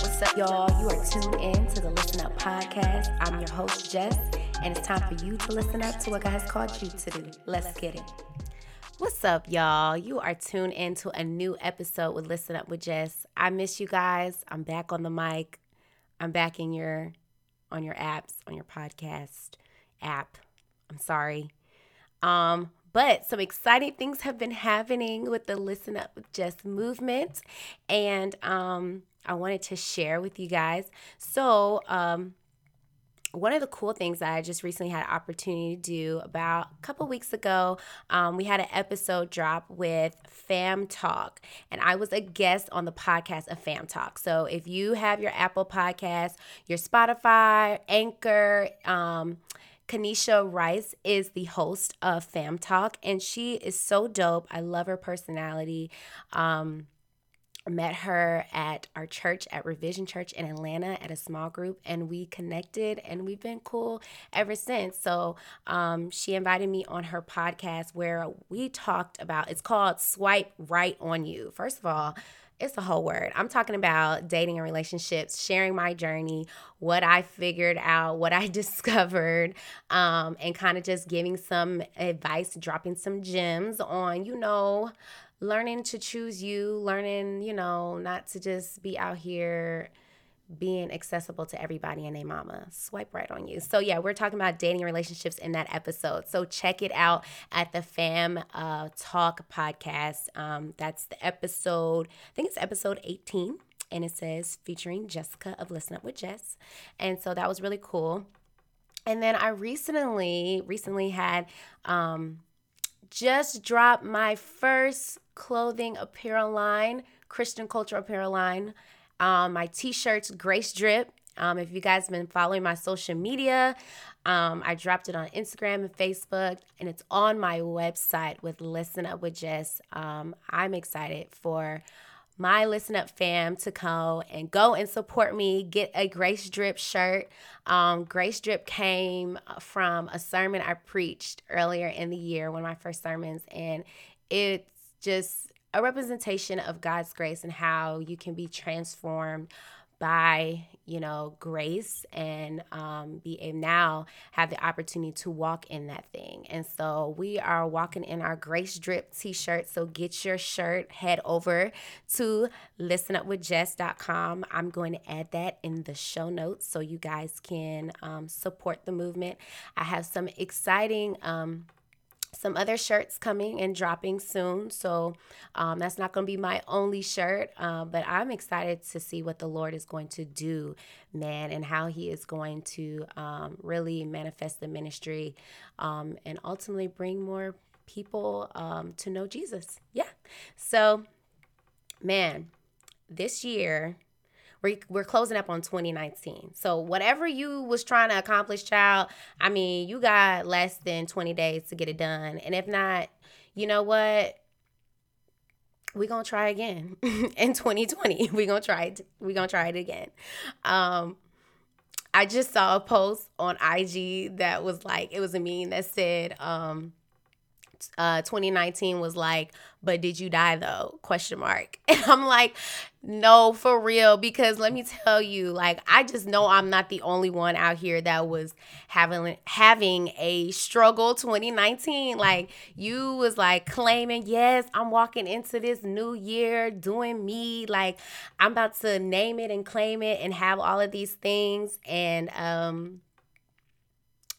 up, what's up, y'all? You are tuned in to the Listen Up podcast. I'm your host, Jess, and it's time for you to listen up to what God has called you to do. Let's get it. What's up, y'all? You are tuned in to a new episode with Listen Up with Jess. I miss you guys. I'm back on the mic. I'm back in your on your apps, on your podcast app. I'm sorry. Um, but some exciting things have been happening with the Listen Up with Jess movement. And um, I wanted to share with you guys. So, um, one of the cool things that I just recently had opportunity to do about a couple weeks ago, um, we had an episode drop with Fam Talk, and I was a guest on the podcast of Fam Talk. So if you have your Apple Podcast, your Spotify, Anchor, um, Kanisha Rice is the host of Fam Talk, and she is so dope. I love her personality. Um, met her at our church at Revision Church in Atlanta at a small group, and we connected, and we've been cool ever since. So um, she invited me on her podcast where we talked about. It's called Swipe Right on You. First of all it's a whole word. I'm talking about dating and relationships, sharing my journey, what I figured out, what I discovered, um, and kind of just giving some advice, dropping some gems on, you know, learning to choose you, learning, you know, not to just be out here being accessible to everybody and their mama. Swipe right on you. So yeah, we're talking about dating relationships in that episode. So check it out at the Fam uh, Talk podcast. Um, that's the episode. I think it's episode 18, and it says featuring Jessica of Listen Up with Jess. And so that was really cool. And then I recently recently had um, just dropped my first clothing apparel line, Christian culture apparel line. Um, my t-shirts grace drip. Um, if you guys have been following my social media um, i dropped it on instagram and facebook and it's on my website with listen up with jess. Um, i'm excited for my listen up fam to go and go and support me get a grace drip shirt. Um, grace drip came from a sermon i preached earlier in the year one of my first sermons and it's just a representation of God's grace and how you can be transformed by you know grace and um, be able now have the opportunity to walk in that thing. And so we are walking in our grace drip t-shirt. So get your shirt head over to listenupwithjess.com i'm going to add that in the show notes so you guys can um, support the movement. I have some exciting um, some other shirts coming and dropping soon. So um, that's not going to be my only shirt, uh, but I'm excited to see what the Lord is going to do, man, and how He is going to um, really manifest the ministry um, and ultimately bring more people um, to know Jesus. Yeah. So, man, this year, we're, we're closing up on 2019. So whatever you was trying to accomplish, child, I mean, you got less than 20 days to get it done. And if not, you know what? We're gonna try again in 2020. We're gonna try it. We're gonna try it again. Um, I just saw a post on IG that was like, it was a meme that said, um, uh, 2019 was like, but did you die though? Question mark. And I'm like, no, for real. Because let me tell you, like, I just know I'm not the only one out here that was having having a struggle 2019. Like, you was like claiming, yes, I'm walking into this new year doing me. Like, I'm about to name it and claim it and have all of these things. And um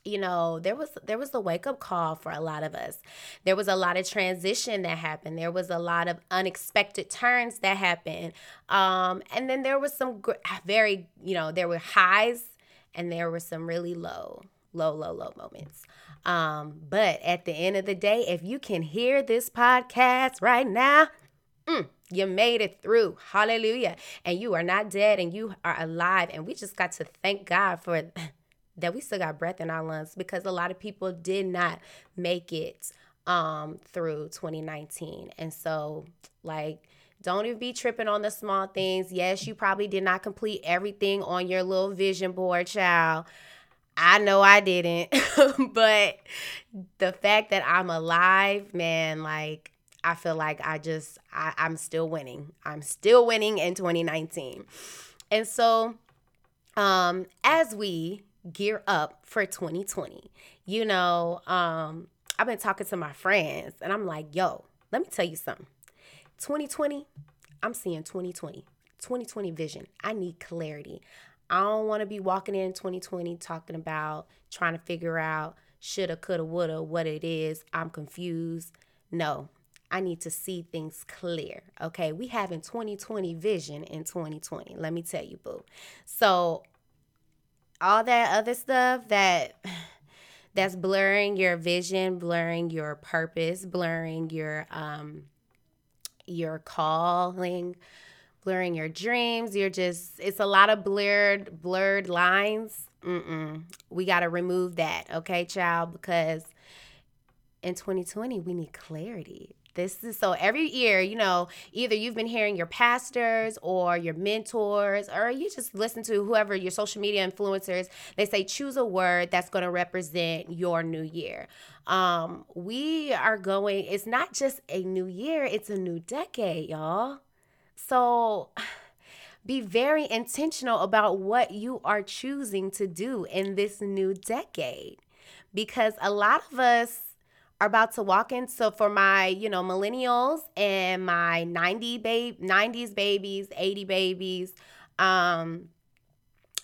you know there was there was a wake up call for a lot of us there was a lot of transition that happened there was a lot of unexpected turns that happened um and then there was some very you know there were highs and there were some really low low low low moments um but at the end of the day if you can hear this podcast right now mm, you made it through. Hallelujah. And you are not dead and you are alive. And we just got to thank God for that we still got breath in our lungs because a lot of people did not make it um through 2019 and so like don't even be tripping on the small things. Yes you probably did not complete everything on your little vision board child. I know i didn't but the fact that i'm alive man like i feel like i just I, i'm still winning. I'm still winning in 2019 And so, um, as we gear up for 2020, you know, um, I've been talking to my friends and I'm like, yo, let me tell you something. 2020, I'm seeing 2020, 2020 vision. I need clarity. I don't want to be walking in 2020 talking about trying to figure out shoulda, coulda, woulda, what it is. I'm confused. No, I need to see things clear. Okay, we having 2020 vision in 2020. Let me tell you, boo. So all that other stuff that that's blurring your vision, blurring your purpose, blurring your um your calling, blurring your dreams. You're just it's a lot of blurred blurred lines. Mm-mm. We got to remove that, okay, child, because in 2020 we need clarity. This is so every year, you know, either you've been hearing your pastors or your mentors, or you just listen to whoever your social media influencers. They say choose a word that's going to represent your new year. Um, we are going, it's not just a new year, it's a new decade, y'all. So be very intentional about what you are choosing to do in this new decade because a lot of us are about to walk in. So for my, you know, millennials and my 90 babe 90s babies, 80 babies, um,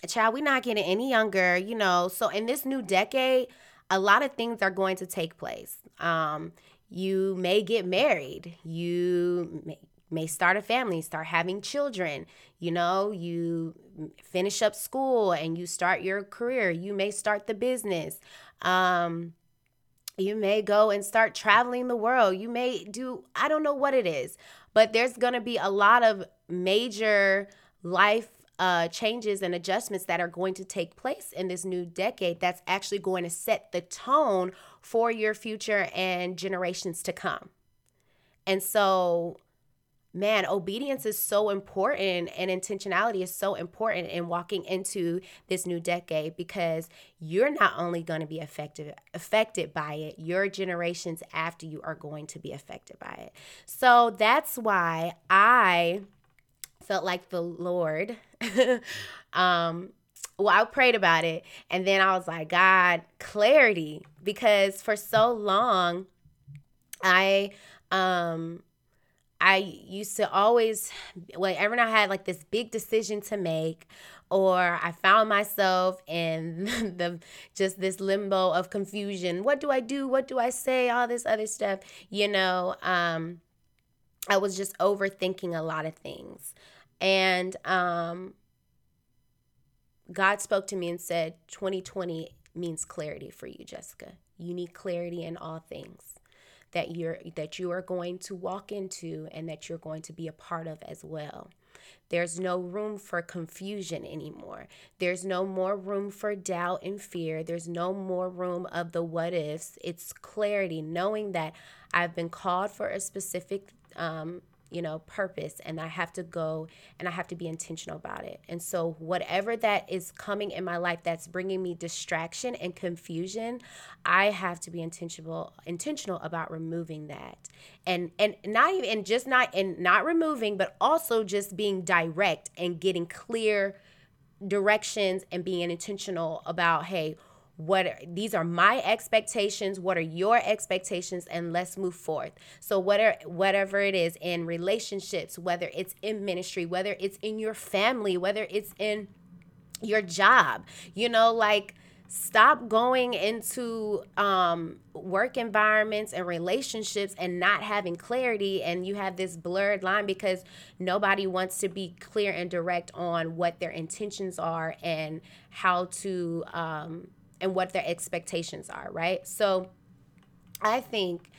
child, we're not getting any younger, you know. So in this new decade, a lot of things are going to take place. Um, you may get married. You may, may start a family, start having children. You know, you finish up school and you start your career. You may start the business. Um, you may go and start traveling the world. You may do, I don't know what it is, but there's going to be a lot of major life uh, changes and adjustments that are going to take place in this new decade that's actually going to set the tone for your future and generations to come. And so man, obedience is so important and intentionality is so important in walking into this new decade because you're not only going to be affected affected by it, your generations after you are going to be affected by it. So that's why I felt like the Lord um well, I prayed about it and then I was like, God, clarity because for so long I um I used to always, whenever I had like this big decision to make, or I found myself in the just this limbo of confusion. What do I do? What do I say? All this other stuff. You know, um, I was just overthinking a lot of things. And um, God spoke to me and said, 2020 means clarity for you, Jessica. You need clarity in all things that you're that you are going to walk into and that you're going to be a part of as well. There's no room for confusion anymore. There's no more room for doubt and fear. There's no more room of the what ifs. It's clarity, knowing that I've been called for a specific um, you know, purpose and I have to go and I have to be intentional about it. And so whatever that is coming in my life that's bringing me distraction and confusion, I have to be intentional intentional about removing that. And and not even and just not and not removing but also just being direct and getting clear directions and being intentional about hey, what these are my expectations what are your expectations and let's move forth. So whatever whatever it is in relationships whether it's in ministry whether it's in your family whether it's in your job you know like stop going into um, work environments and relationships and not having clarity and you have this blurred line because nobody wants to be clear and direct on what their intentions are and how to um, and what their expectations are, right? So I think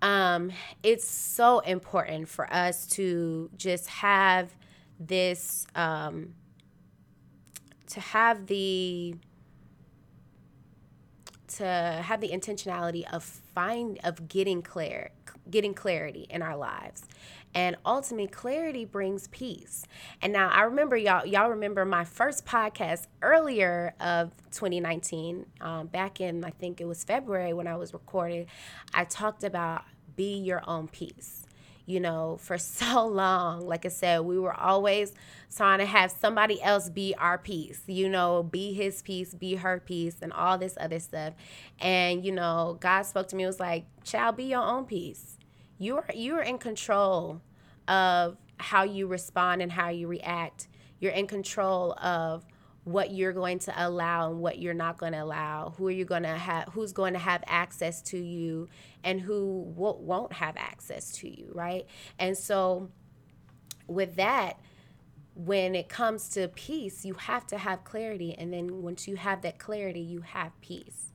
um, it's so important for us to just have this, um, to have the, to have the intentionality of find of getting clear getting clarity in our lives and ultimately clarity brings peace and now i remember y'all y'all remember my first podcast earlier of 2019 um, back in i think it was february when i was recording i talked about be your own peace you know, for so long. Like I said, we were always trying to have somebody else be our peace, you know, be his peace, be her peace, and all this other stuff. And, you know, God spoke to me, was like, child, be your own peace. You're you're in control of how you respond and how you react. You're in control of what you're going to allow and what you're not going to allow who are you going to have who's going to have access to you and who won't have access to you right and so with that when it comes to peace you have to have clarity and then once you have that clarity you have peace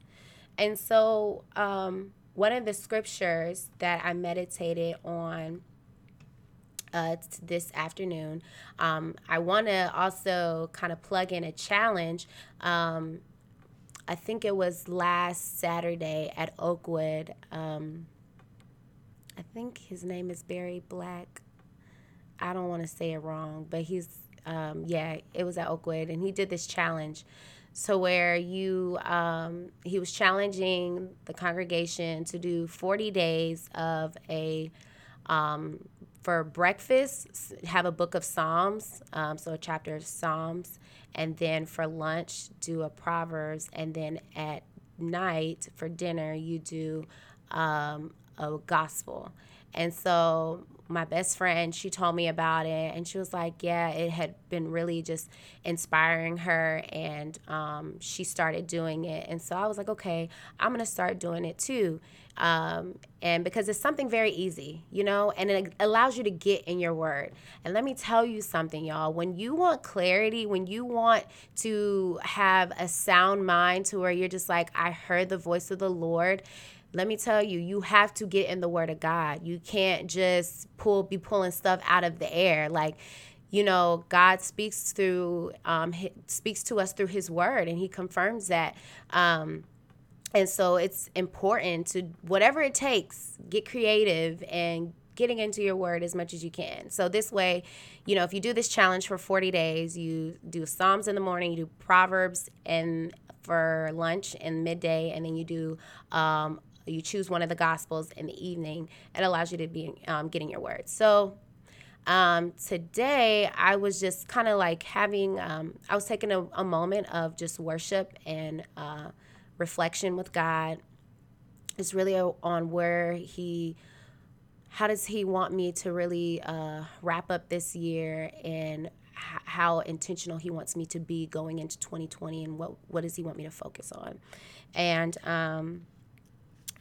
and so um, one of the scriptures that i meditated on uh, this afternoon. Um, I want to also kind of plug in a challenge. Um, I think it was last Saturday at Oakwood. Um, I think his name is Barry Black. I don't want to say it wrong, but he's, um, yeah, it was at Oakwood, and he did this challenge. So, where you, um, he was challenging the congregation to do 40 days of a um, for breakfast, have a book of Psalms, um, so a chapter of Psalms, and then for lunch, do a Proverbs, and then at night for dinner, you do um, a gospel. And so my best friend, she told me about it, and she was like, "Yeah, it had been really just inspiring her, and um, she started doing it." And so I was like, "Okay, I'm gonna start doing it too." Um, and because it's something very easy, you know, and it allows you to get in your word. And let me tell you something, y'all. When you want clarity, when you want to have a sound mind to where you're just like, I heard the voice of the Lord, let me tell you, you have to get in the word of God. You can't just pull be pulling stuff out of the air. Like, you know, God speaks through um, speaks to us through His Word, and He confirms that. Um, and so it's important to whatever it takes, get creative and getting into your word as much as you can. So this way, you know, if you do this challenge for 40 days, you do Psalms in the morning, you do Proverbs and for lunch and midday, and then you do um, you choose one of the gospels in the evening. It allows you to be um, getting your word. So um, today I was just kind of like having um, I was taking a, a, moment of just worship and uh, reflection with God. It's really on where He, how does He want me to really uh, wrap up this year and how intentional he wants me to be going into 2020 and what what does he want me to focus on and um,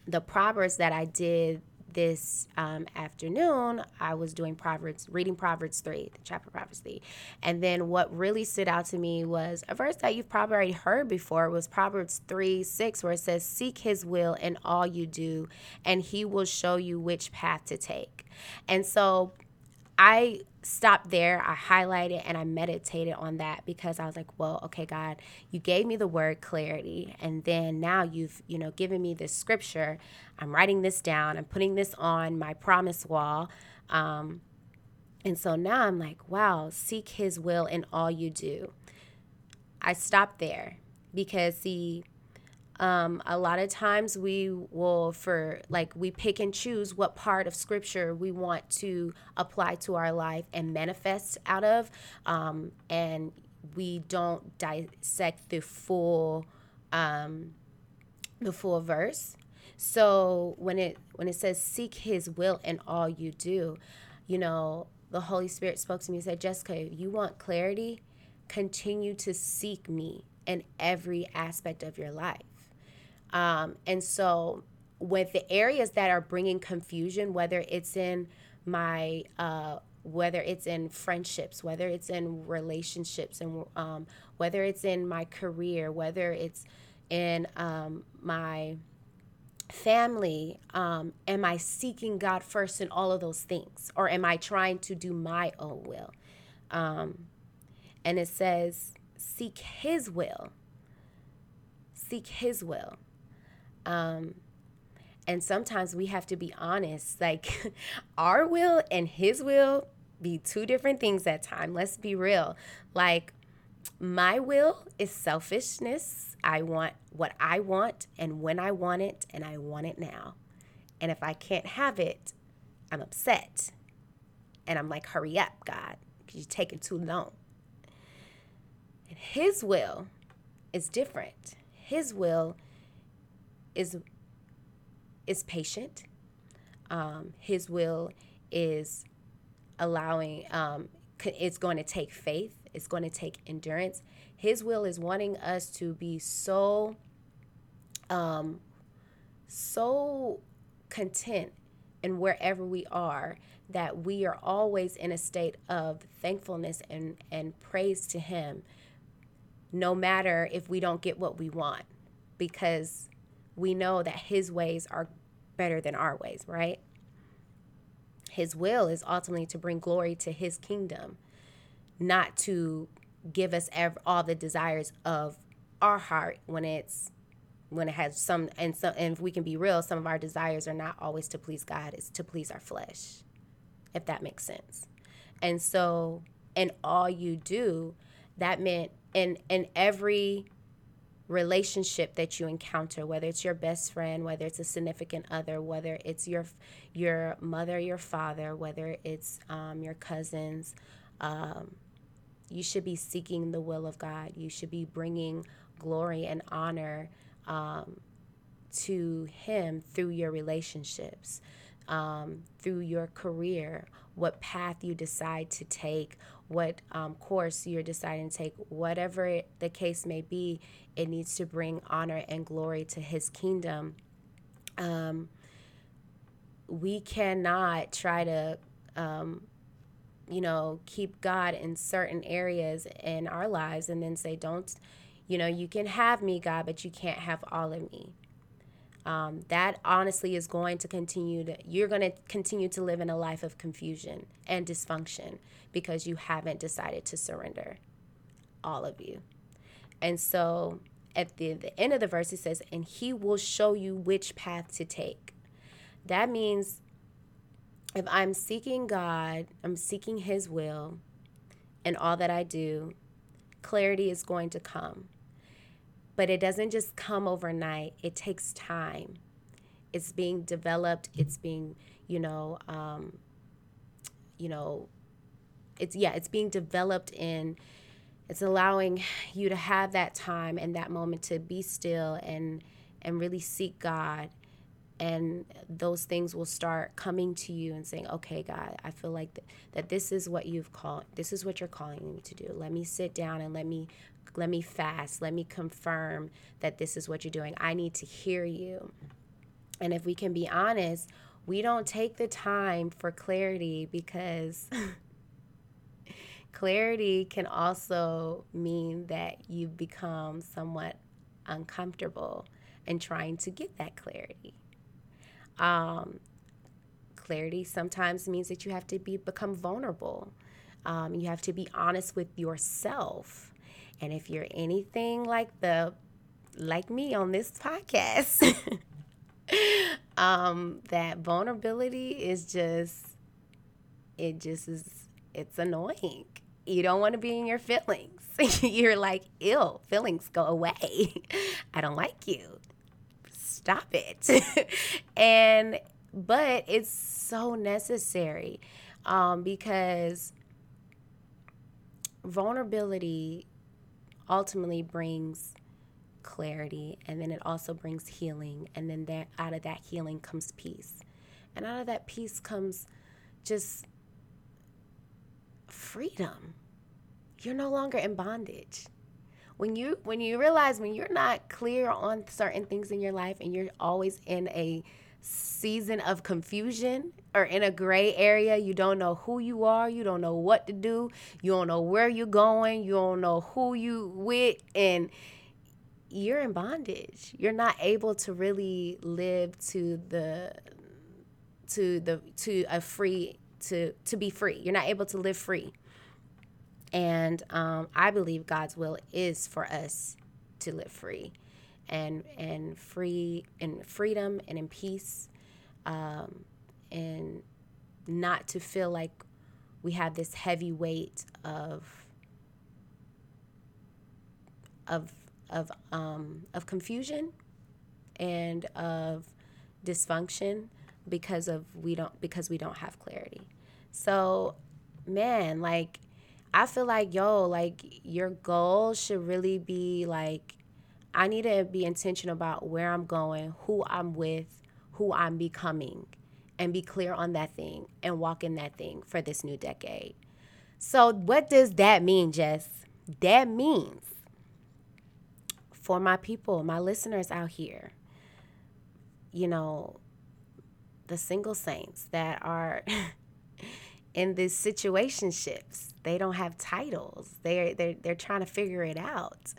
the proverbs that i did this um, afternoon, I was doing Proverbs, reading Proverbs 3, the chapter Proverbs 3. And then what really stood out to me was a verse that you've probably heard before was Proverbs 3 6, where it says, Seek his will in all you do, and he will show you which path to take. And so I stopped there, I highlighted and I meditated on that because I was like, well, okay, God, you gave me the word clarity. And then now you've, you know, given me this scripture. I'm writing this down, I'm putting this on my promise wall. Um, and so now I'm like, wow, seek his will in all you do. I stopped there because, see, um, a lot of times we will, for like, we pick and choose what part of scripture we want to apply to our life and manifest out of. Um, and we don't dissect the full, um, the full verse. So when it when it says seek His will in all you do, you know the Holy Spirit spoke to me and said, Jessica, you want clarity, continue to seek me in every aspect of your life. Um, and so, with the areas that are bringing confusion, whether it's in my uh, whether it's in friendships, whether it's in relationships, and um, whether it's in my career, whether it's in um, my family, um, am I seeking God first in all of those things? Or am I trying to do my own will? Um, and it says, seek His will. Seek His will. Um, and sometimes we have to be honest. Like our will and his will be two different things at time. Let's be real. Like my will is selfishness. I want what I want and when I want it and I want it now. And if I can't have it, I'm upset. And I'm like, hurry up, God, because you're taking too long. And his will is different. His will is is patient. Um, his will is allowing. Um, it's going to take faith. It's going to take endurance. His will is wanting us to be so, um, so content in wherever we are that we are always in a state of thankfulness and, and praise to Him, no matter if we don't get what we want, because we know that His ways are better than our ways, right? His will is ultimately to bring glory to His kingdom, not to give us ev- all the desires of our heart when it's when it has some and so and if we can be real some of our desires are not always to please god it's to please our flesh if that makes sense and so in all you do that meant in in every relationship that you encounter whether it's your best friend whether it's a significant other whether it's your your mother your father whether it's um, your cousins um, you should be seeking the will of God. You should be bringing glory and honor um, to Him through your relationships, um, through your career, what path you decide to take, what um, course you're deciding to take, whatever the case may be, it needs to bring honor and glory to His kingdom. Um, we cannot try to um, you know, keep God in certain areas in our lives and then say, don't, you know, you can have me, God, but you can't have all of me. Um, that honestly is going to continue to, you're going to continue to live in a life of confusion and dysfunction because you haven't decided to surrender all of you. And so at the, the end of the verse, it says, and he will show you which path to take. That means if I'm seeking God, I'm seeking His will and all that I do, clarity is going to come. But it doesn't just come overnight, it takes time. It's being developed, it's being, you know, um, you know, it's yeah, it's being developed in it's allowing you to have that time and that moment to be still and and really seek God. And those things will start coming to you and saying okay god i feel like th- that this is what you've called this is what you're calling me to do. Let me sit down and let me let me fast let me confirm that this is what you're doing i need to hear you and if we can be honest we don't take the time for clarity because clarity can also mean that you become somewhat uncomfortable in trying to get that clarity um, clarity sometimes means that you have to be become vulnerable. Um, you have to be honest with yourself. And if you're anything like the like me on this podcast, um, that vulnerability is just it just is it's annoying. You don't want to be in your feelings. you're like, ill, feelings go away. I don't like you stop it. and but it's so necessary um, because vulnerability ultimately brings clarity and then it also brings healing and then that out of that healing comes peace. And out of that peace comes just freedom. You're no longer in bondage. When you when you realize when you're not clear on certain things in your life and you're always in a season of confusion or in a gray area. You don't know who you are. You don't know what to do. You don't know where you're going. You don't know who you with. And you're in bondage. You're not able to really live to the to the to a free to to be free. You're not able to live free. And um, I believe God's will is for us to live free and and free in freedom and in peace um, and not to feel like we have this heavy weight of of of um, of confusion and of dysfunction because of we don't because we don't have clarity. So, man, like, I feel like, yo, like, your goal should really be like, I need to be intentional about where I'm going, who I'm with, who I'm becoming, and be clear on that thing and walk in that thing for this new decade. So, what does that mean, Jess? That means for my people, my listeners out here, you know, the single saints that are in these situationships, they don't have titles. They're, they're, they're trying to figure it out.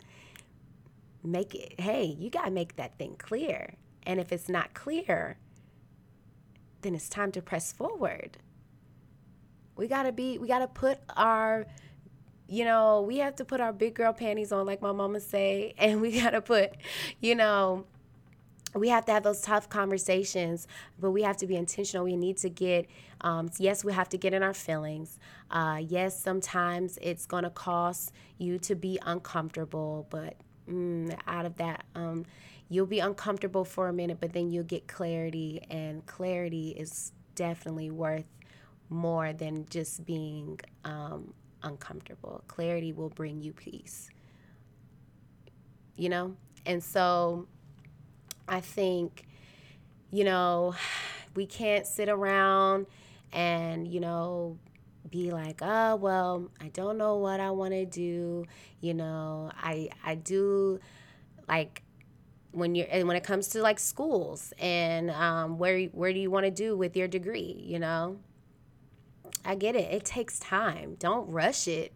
Make it, hey, you got to make that thing clear. And if it's not clear, then it's time to press forward. We gotta be, we gotta put our, you know, we have to put our big girl panties on, like my mama say, and we gotta put, you know, we have to have those tough conversations, but we have to be intentional. We need to get, um, yes, we have to get in our feelings. Uh, yes, sometimes it's going to cost you to be uncomfortable, but mm, out of that, um, you'll be uncomfortable for a minute, but then you'll get clarity, and clarity is definitely worth more than just being um, uncomfortable. Clarity will bring you peace. You know? And so I think, you know, we can't sit around and, you know, be like, oh, well, I don't know what I want to do. You know, I, I do like when you're and when it comes to like schools and um, where where do you want to do with your degree you know i get it it takes time don't rush it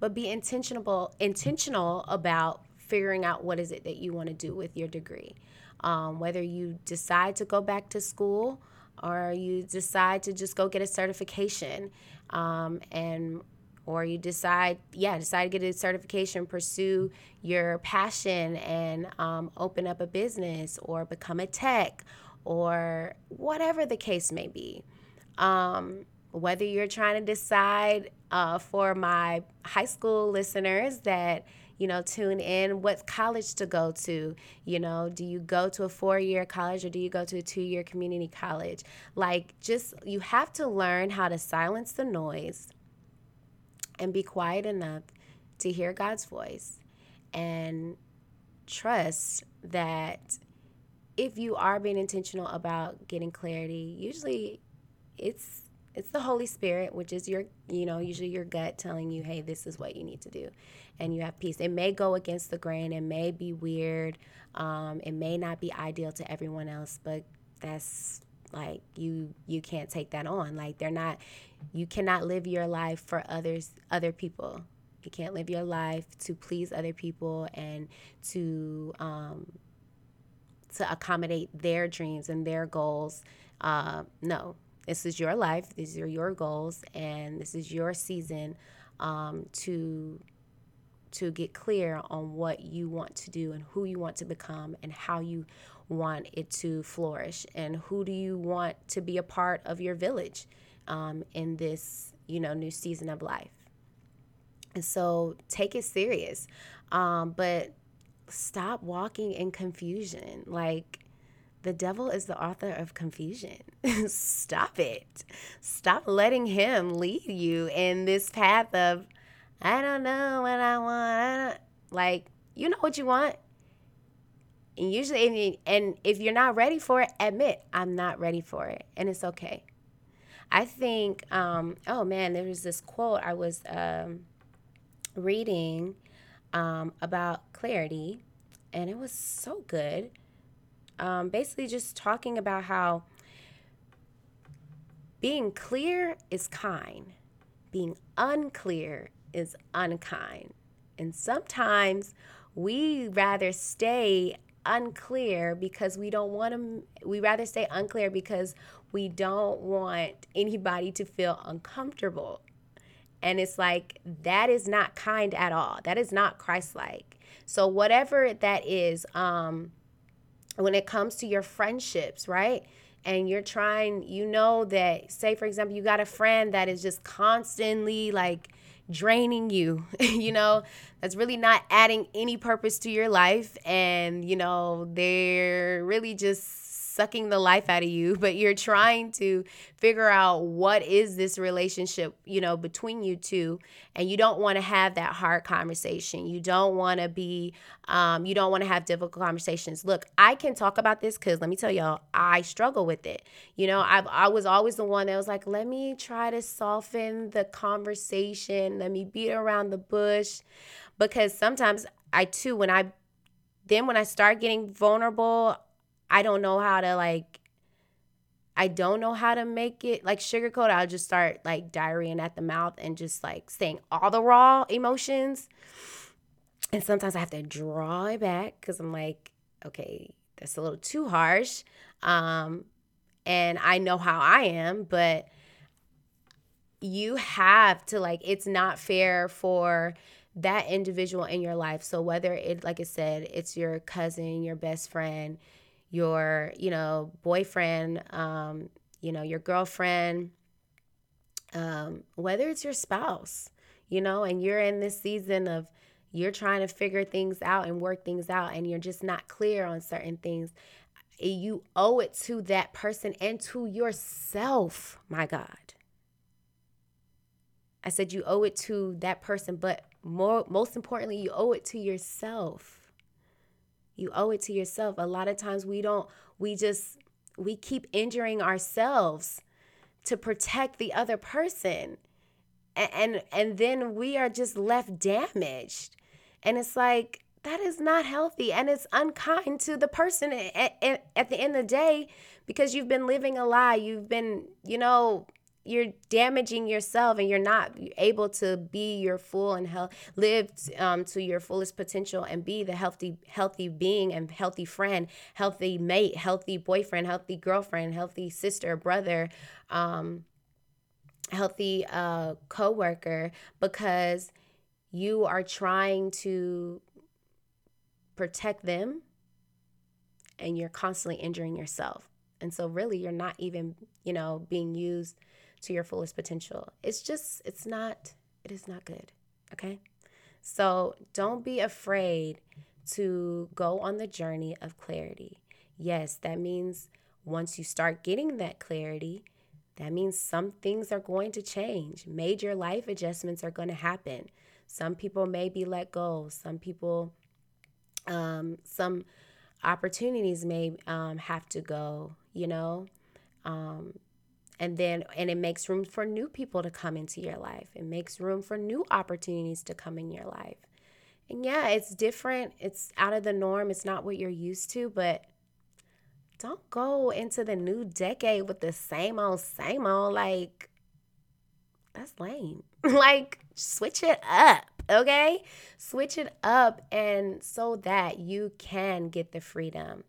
but be intentional intentional about figuring out what is it that you want to do with your degree um, whether you decide to go back to school or you decide to just go get a certification um, and or you decide, yeah, decide to get a certification, pursue your passion, and um, open up a business or become a tech or whatever the case may be. Um, whether you're trying to decide uh, for my high school listeners that you know tune in. What college to go to you know? Do you go to a four year college or do you go to a two year community college? Like just you have to learn how to silence the noise and be quiet enough to hear God's voice and trust that if you are being intentional about getting clarity, usually it's it's the Holy Spirit, which is your, you know, usually your gut telling you, hey, this is what you need to do. And you have peace. It may go against the grain, it may be weird, um, it may not be ideal to everyone else, but that's like you you can't take that on. Like they're not you cannot live your life for others other people. You can't live your life to please other people and to um, to accommodate their dreams and their goals. Uh, no this is your life these are your goals and this is your season um, to to get clear on what you want to do and who you want to become and how you want it to flourish. And who do you want to be a part of your village um, in this you know new season of life? And so take it serious. Um, but stop walking in confusion. Like the devil is the author of confusion. Stop it. Stop letting him lead you in this path of, I don't know what I want. I Like, you know what you want. And usually, and if you're not ready for it, admit, I'm not ready for it. And it's okay. I think, um, oh man, there was this quote I was um, reading um, about clarity, and it was so good. Um, basically, just talking about how being clear is kind, being unclear is unkind. And sometimes we rather stay unclear because we don't want to we rather stay unclear because we don't want anybody to feel uncomfortable. And it's like that is not kind at all. That is not christ-like. So whatever that is um when it comes to your friendships right and you're trying you know that say for example you got a friend that is just constantly like draining you, you know, that's really not adding any purpose to your life. And, you know, they're really just sucking the life out of you, but you're trying to figure out what is this relationship, you know, between you two. And you don't want to have that hard conversation. You don't want to be, um, you don't want to have difficult conversations. Look, I can talk about this because let me tell y'all, I struggle with it. You know, I've, I was always the one that was like, let me try to soften the conversation, let me beat around the bush. Because sometimes I too, when I then when I start getting vulnerable, I don't know how to like I don't know how to make it like sugarcoat. I'll just start like diarrheaing at the mouth and just like saying all the raw emotions. And sometimes I have to draw it back because I'm like, okay, that's a little too harsh. Um, and I know how I am, but you have to like, it's not fair for that individual in your life. So whether it like I said, it's your cousin, your best friend, your, you know, boyfriend, um, you know, your girlfriend, um, whether it's your spouse, you know, and you're in this season of you're trying to figure things out and work things out and you're just not clear on certain things. You owe it to that person and to yourself, my God. I said you owe it to that person, but more most importantly, you owe it to yourself. You owe it to yourself. A lot of times we don't we just we keep injuring ourselves to protect the other person. And and, and then we are just left damaged. And it's like that is not healthy and it's unkind to the person at, at, at the end of the day because you've been living a lie. You've been, you know, you're damaging yourself and you're not able to be your full and health live um, to your fullest potential and be the healthy healthy being and healthy friend healthy mate healthy boyfriend healthy girlfriend healthy sister brother um, healthy uh, co-worker because you are trying to protect them and you're constantly injuring yourself. And so really you're not even you know being used to your fullest potential. It's just, it's not, it is not good. Okay. So don't be afraid to go on the journey of clarity. Yes, that means once you start getting that clarity, that means some things are going to change. Major life adjustments are going to happen. Some people may be let go. Some people, um, some opportunities may um, have to go, you know. Um, and then and it makes room for new people to come into your life. It makes room for new opportunities to come in your life. And yeah it's different. It's out of the norm. It's not what you're used to but don't go into the new decade with the same old same old like that's lame. Like switch it up okay? Switch it up and so that you can get the freedom.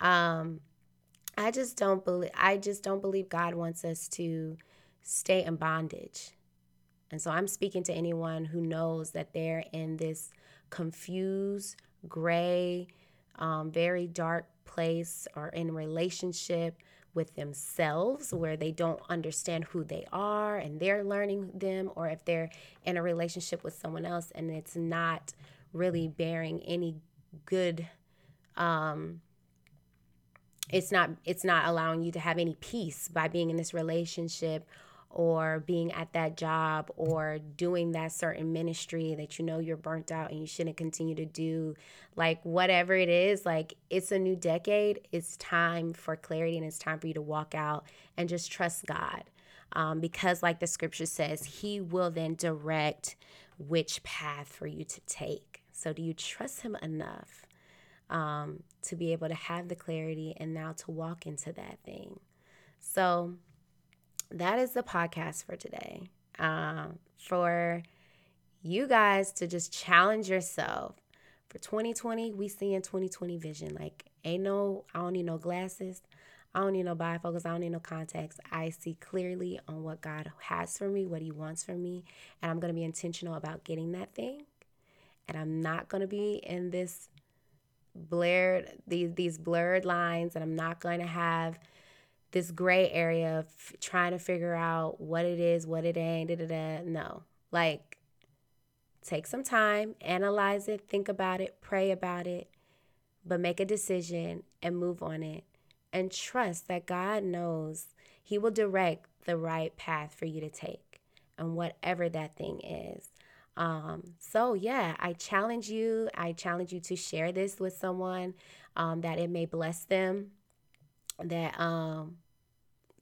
Um I just don't believe I just don't believe God wants us to stay in bondage. And so I'm speaking to anyone who knows that they're in this confused, gray, um, very dark place or in relationship with themselves where they don't understand who they are and they're learning them, or if they're in a relationship with someone else and it's not really bearing any good um, it's not it's not allowing you to have any peace by being in this relationship or being at that job or doing that certain ministry that you know you're burnt out and you shouldn't continue to do. Like whatever it is like it's a new decade. It's time for clarity and it's time for you to walk out and just trust god. Um, because like the scripture says he will then direct which path for you to take. So do you trust him enough um, to be able to have the clarity and now to walk into that thing. So that is the podcast for today. Um, for you guys to just challenge yourself. For 2020, we see in 2020 vision. Like, ain't no, I don't need no glasses. I don't need no bifocals. I don't need no contacts. I see clearly on what God has for me, what He wants for me. And I'm going to be intentional about getting that thing. And I'm not going to be in this blurred these these blurred lines and I'm not going to have this gray area of trying to figure out what it is, what it ain't, da, da, da. no. Like take some time, analyze it, think about it, pray about it, but make a decision and move on it and trust that God knows He will direct the right path for you to take and whatever that thing is. Um, so yeah, I challenge you. I challenge you to share this with someone um, that it may bless them. That um,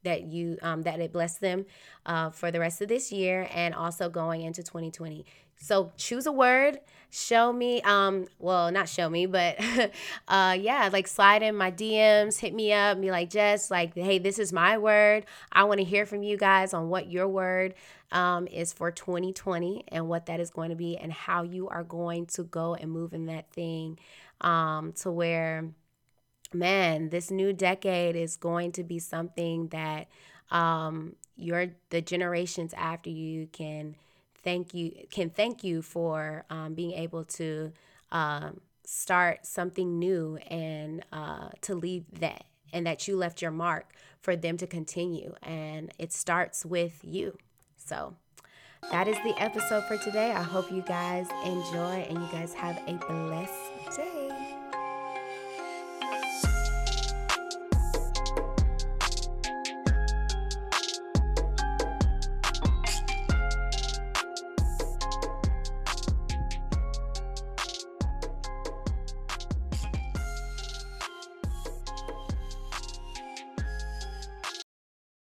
that you um, that it bless them uh, for the rest of this year and also going into 2020 so choose a word show me um well not show me but uh yeah like slide in my dms hit me up be like jess like hey this is my word. I want to hear from you guys on what your word um, is for 2020 and what that is going to be and how you are going to go and move in that thing. Um, to where man, this new decade is going to be something that um, your the generations after you can thank you can thank you for um, being able to um, start something new and uh, to leave that and that you left your mark for them to continue. And it starts with you. So that is the episode for today. I hope you guys enjoy and you guys have a blessed day